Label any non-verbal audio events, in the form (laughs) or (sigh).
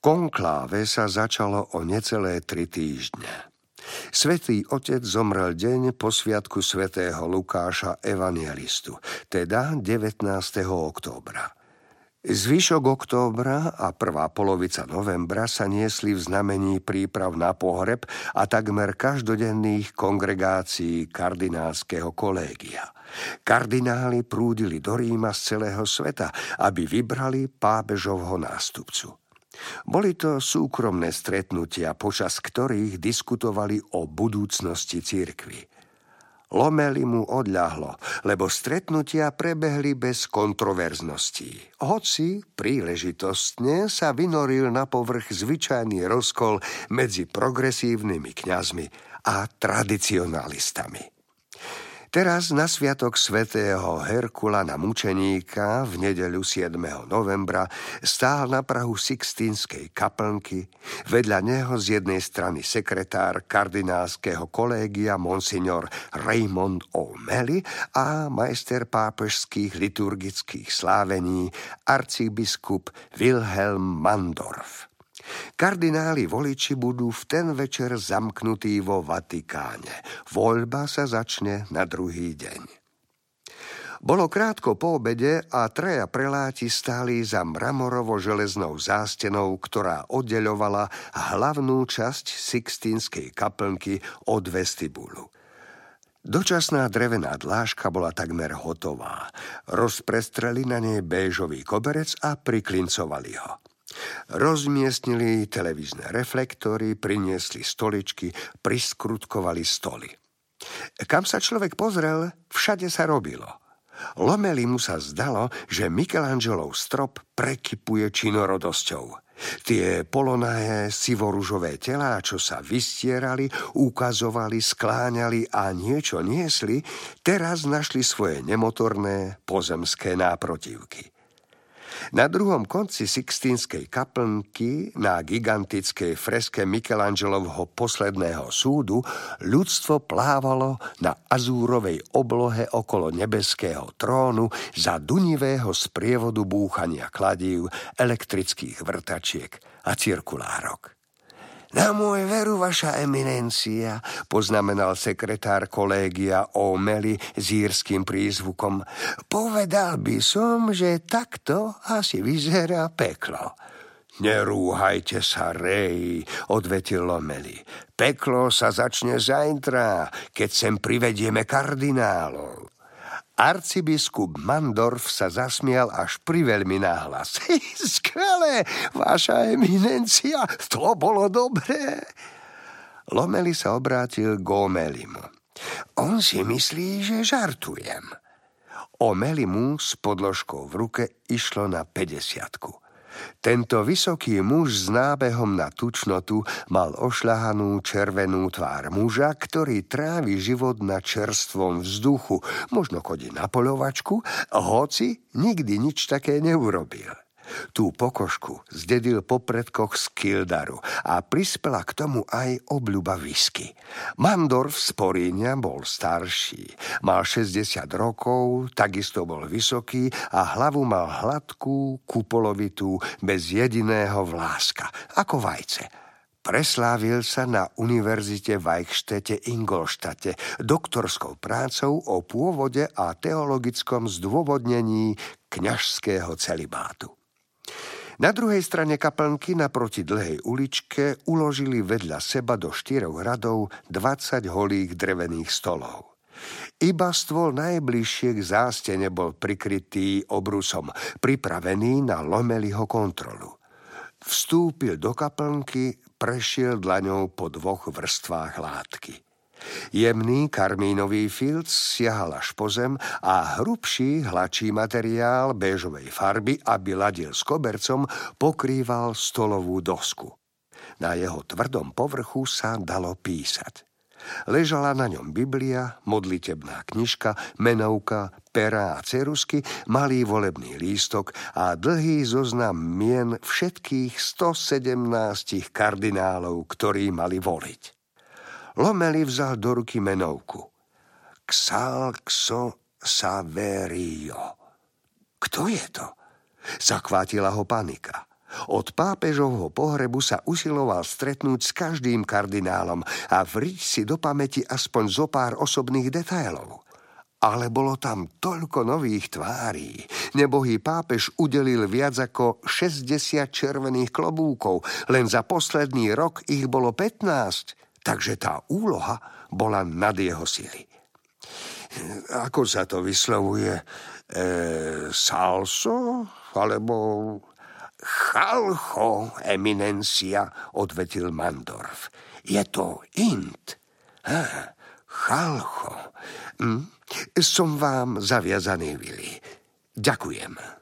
Konkláve sa začalo o necelé tri týždne. Svetý otec zomrel deň po sviatku svätého Lukáša Evangelistu, teda 19. októbra. Zvyšok októbra a prvá polovica novembra sa niesli v znamení príprav na pohreb a takmer každodenných kongregácií kardinálskeho kolégia. Kardináli prúdili do Ríma z celého sveta, aby vybrali pápežovho nástupcu. Boli to súkromné stretnutia, počas ktorých diskutovali o budúcnosti církvy. Lomeli mu odľahlo, lebo stretnutia prebehli bez kontroverzností. Hoci príležitostne sa vynoril na povrch zvyčajný rozkol medzi progresívnymi kňazmi a tradicionalistami. Teraz na sviatok svätého Herkula na mučeníka v nedeľu 7. novembra stál na prahu Sixtínskej kaplnky, vedľa neho z jednej strany sekretár kardinálskeho kolégia monsignor Raymond O'Malley a majster pápežských liturgických slávení arcibiskup Wilhelm Mandorf. Kardináli voliči budú v ten večer zamknutí vo Vatikáne. Voľba sa začne na druhý deň. Bolo krátko po obede a treja preláti stáli za mramorovo-železnou zástenou, ktorá oddeľovala hlavnú časť Sixtínskej kaplnky od vestibulu. Dočasná drevená dlážka bola takmer hotová. Rozprestreli na nej béžový koberec a priklincovali ho. Rozmiestnili televízne reflektory, priniesli stoličky, priskrutkovali stoly. Kam sa človek pozrel, všade sa robilo. Lomeli mu sa zdalo, že Michelangelov strop prekypuje činorodosťou. Tie polonahé sivoružové telá, čo sa vystierali, ukazovali, skláňali a niečo niesli, teraz našli svoje nemotorné pozemské náprotivky. Na druhom konci Sixtínskej kaplnky na gigantickej freske Michelangelovho posledného súdu ľudstvo plávalo na azúrovej oblohe okolo nebeského trónu za dunivého sprievodu búchania kladív, elektrických vrtačiek a cirkulárok. Na môj veru, vaša eminencia, poznamenal sekretár kolégia O'Meli s írským prízvukom. Povedal by som, že takto asi vyzerá peklo. Nerúhajte sa, Rej, odvetil Lomeli. Peklo sa začne zajtra, keď sem privedieme kardinálov. Arcibiskup Mandorf sa zasmial až priveľmi náhlas. (laughs) Skvelé, vaša eminencia, to bolo dobré. Lomeli sa obrátil k Omelimu. On si myslí, že žartujem. Omelimu s podložkou v ruke išlo na 50. Tento vysoký muž s nábehom na tučnotu mal ošľahanú červenú tvár muža, ktorý trávi život na čerstvom vzduchu, možno chodí na polovačku, hoci nikdy nič také neurobil. Tú pokožku zdedil po predkoch z Kildaru a prispela k tomu aj obľuba whisky. Mandorf z Poríňa bol starší, mal 60 rokov, takisto bol vysoký a hlavu mal hladkú, kupolovitú, bez jediného vláska, ako vajce. Preslávil sa na univerzite v Eichstätte Ingolštate doktorskou prácou o pôvode a teologickom zdôvodnení kňažského celibátu. Na druhej strane kaplnky naproti dlhej uličke uložili vedľa seba do štyroch radov 20 holých drevených stolov. Iba stôl najbližšie k zástene bol prikrytý obrusom, pripravený na Lomeliho kontrolu. Vstúpil do kaplnky, prešiel dlaňou po dvoch vrstvách látky. Jemný karmínový filc siahal až po zem a hrubší hlačí materiál béžovej farby, aby ladil s kobercom, pokrýval stolovú dosku. Na jeho tvrdom povrchu sa dalo písať. Ležala na ňom Biblia, modlitebná knižka, menovka, pera a cerusky, malý volebný lístok a dlhý zoznam mien všetkých 117 kardinálov, ktorí mali voliť. Lomeli vzal do ruky menovku. Xalxo Saverio. Kto je to? Zakvátila ho panika. Od pápežovho pohrebu sa usiloval stretnúť s každým kardinálom a vriť si do pamäti aspoň zo pár osobných detailov. Ale bolo tam toľko nových tvárí. Nebohý pápež udelil viac ako 60 červených klobúkov. Len za posledný rok ich bolo 15. Takže tá úloha bola nad jeho sily. Ako sa to vyslovuje? E, salso? Alebo chalcho, eminencia, odvetil Mandorf. Je to int. Ha, chalcho. Hm? Som vám zaviazaný, Vili. Ďakujem.